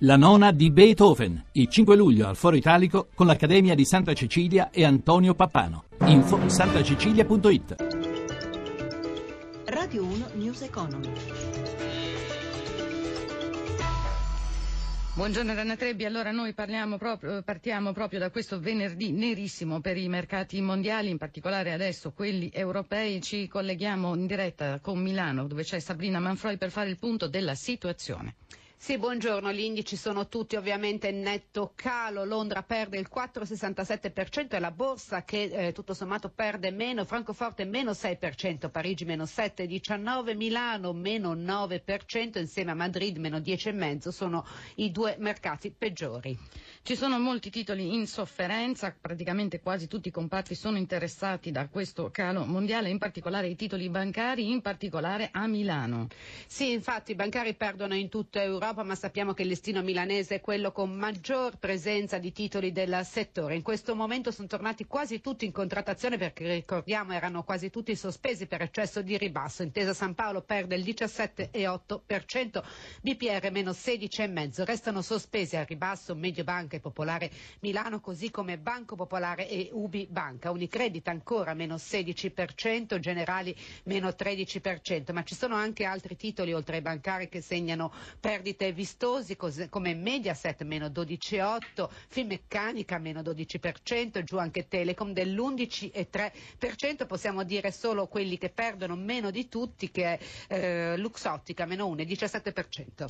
La nona di Beethoven, il 5 luglio al Foro Italico con l'Accademia di Santa Cecilia e Antonio Pappano. Info santacecilia.it Radio 1 News Economy. Buongiorno Rana Trebbi, allora noi proprio, partiamo proprio da questo venerdì nerissimo per i mercati mondiali, in particolare adesso quelli europei. Ci colleghiamo in diretta con Milano dove c'è Sabrina Manfroi per fare il punto della situazione. Sì, buongiorno. Gli indici sono tutti ovviamente in netto calo. Londra perde il 4,67% e la borsa che eh, tutto sommato perde meno. Francoforte meno 6%, Parigi meno 7,19%, Milano meno 9%, insieme a Madrid meno 10,5% sono i due mercati peggiori. Ci sono molti titoli in sofferenza, praticamente quasi tutti i comparti sono interessati da questo calo mondiale, in particolare i titoli bancari, in particolare a Milano. Sì, infatti i bancari perdono in tutta Europa, ma sappiamo che il listino milanese è quello con maggior presenza di titoli del settore. In questo momento sono tornati quasi tutti in contrattazione perché ricordiamo erano quasi tutti sospesi per eccesso di ribasso. Intesa San Paolo perde il 17,8%, BPR meno 16,5%, restano sospesi al ribasso Mediobanca Banca Popolare Milano, così come Banco Popolare e Ubi Banca. Unicredit ancora meno 16%, Generali meno 13%, ma ci sono anche altri titoli oltre ai bancari che segnano perdite vistosi come Mediaset meno 12,8%, Finmeccanica meno 12%, giù anche Telecom dell'11,3%, possiamo dire solo quelli che perdono meno di tutti che è eh, Luxottica meno 1,17%.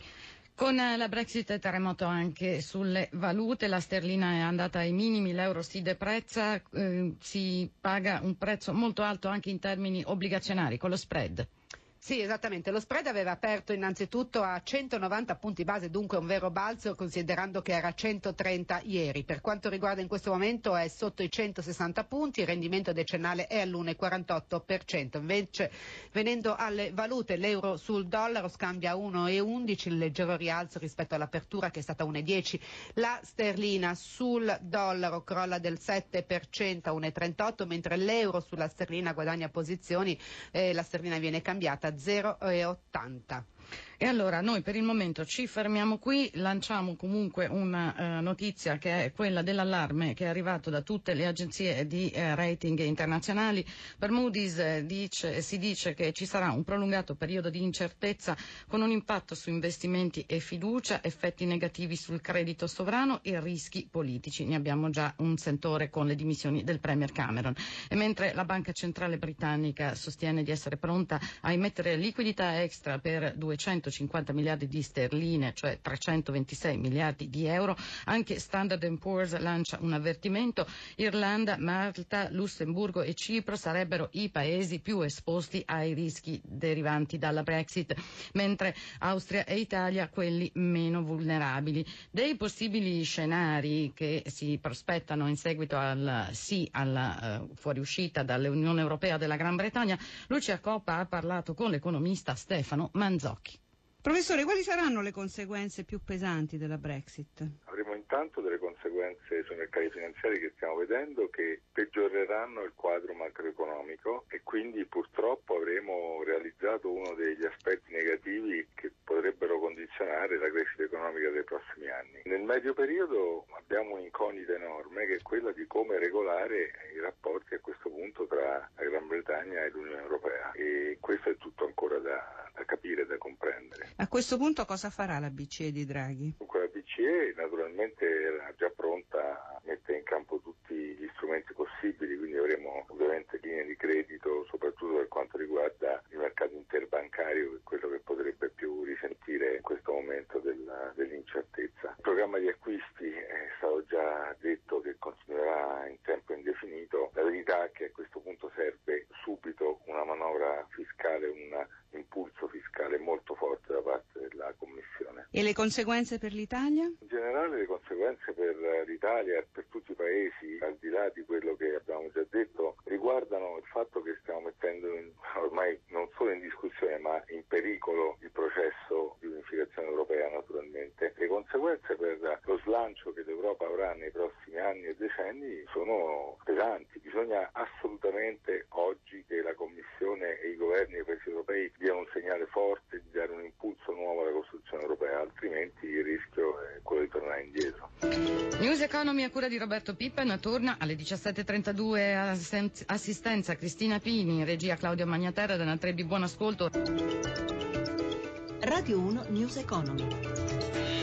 Con la Brexit è terremoto anche sulle valute, la sterlina è andata ai minimi, l'euro si deprezza, eh, si paga un prezzo molto alto anche in termini obbligazionari con lo spread. Sì, esattamente. Lo spread aveva aperto innanzitutto a 190 punti base, dunque un vero balzo considerando che era 130 ieri. Per quanto riguarda in questo momento è sotto i 160 punti, il rendimento decennale è all'1,48%. Invece venendo alle valute, l'euro sul dollaro scambia 1,11, il leggero rialzo rispetto all'apertura che è stata 1,10. La sterlina sul dollaro crolla del 7% a 1,38, mentre l'euro sulla sterlina guadagna posizioni, eh, la sterlina viene cambiata 0,80. E allora noi per il momento ci fermiamo qui, lanciamo comunque una eh, notizia che è quella dell'allarme che è arrivato da tutte le agenzie di eh, rating internazionali. Per Moody's eh, dice, si dice che ci sarà un prolungato periodo di incertezza con un impatto su investimenti e fiducia, effetti negativi sul credito sovrano e rischi politici. Ne abbiamo già un sentore con le dimissioni del Premier Cameron. E mentre la Banca Centrale Britannica sostiene di essere pronta a emettere liquidità extra per 200 150 miliardi di sterline, cioè 326 miliardi di euro. Anche Standard Poor's lancia un avvertimento. Irlanda, Malta, Lussemburgo e Cipro sarebbero i paesi più esposti ai rischi derivanti dalla Brexit, mentre Austria e Italia quelli meno vulnerabili. Dei possibili scenari che si prospettano in seguito al sì alla uh, fuoriuscita dall'Unione Europea della Gran Bretagna, Lucia Coppa ha parlato con l'economista Stefano Manzocchi. Professore, quali saranno le conseguenze più pesanti della Brexit? Intanto delle conseguenze sui mercati finanziari che stiamo vedendo che peggioreranno il quadro macroeconomico e quindi purtroppo avremo realizzato uno degli aspetti negativi che potrebbero condizionare la crescita economica dei prossimi anni. Nel medio periodo abbiamo un'incognita enorme che è quella di come regolare i rapporti a questo punto tra la Gran Bretagna e l'Unione Europea e questo è tutto ancora da da capire, da comprendere. A questo punto cosa farà la BCE di Draghi? BCE naturalmente era già pronta a mettere in campo tutti gli strumenti possibili, quindi avremo ovviamente linee di credito, soprattutto per quanto riguarda il mercato interbancario, che è quello che potrebbe più risentire in questo momento della, dell'incertezza. Il programma di acquisti è stato già detto che continuerà in tempo indefinito. La verità è che a questo punto serve subito una manovra fiscale, un impulso fiscale molto forte da parte della Commissione. E le conseguenze per l'Italia? In generale le conseguenze per l'Italia e per tutti i paesi, al di là di quello che abbiamo già detto, riguardano il fatto che stiamo mettendo in, ormai non solo in discussione ma in pericolo il processo di unificazione europea naturalmente. Le conseguenze per lo slancio che l'Europa avrà nei prossimi anni e decenni sono pesanti. Bisogna assolutamente oggi che la Commissione e i governi dei paesi europei diano un segnale forte di dare un impulso nuovo alla costruzione europea, altrimenti il rischio è quello di tornare indietro. News Economy a cura di Roberto Pippen torna alle 17.32 assistenza Cristina Pini, regia Claudio Magnaterra, Dana Trebbi, buon ascolto. Radio 1 News Economy.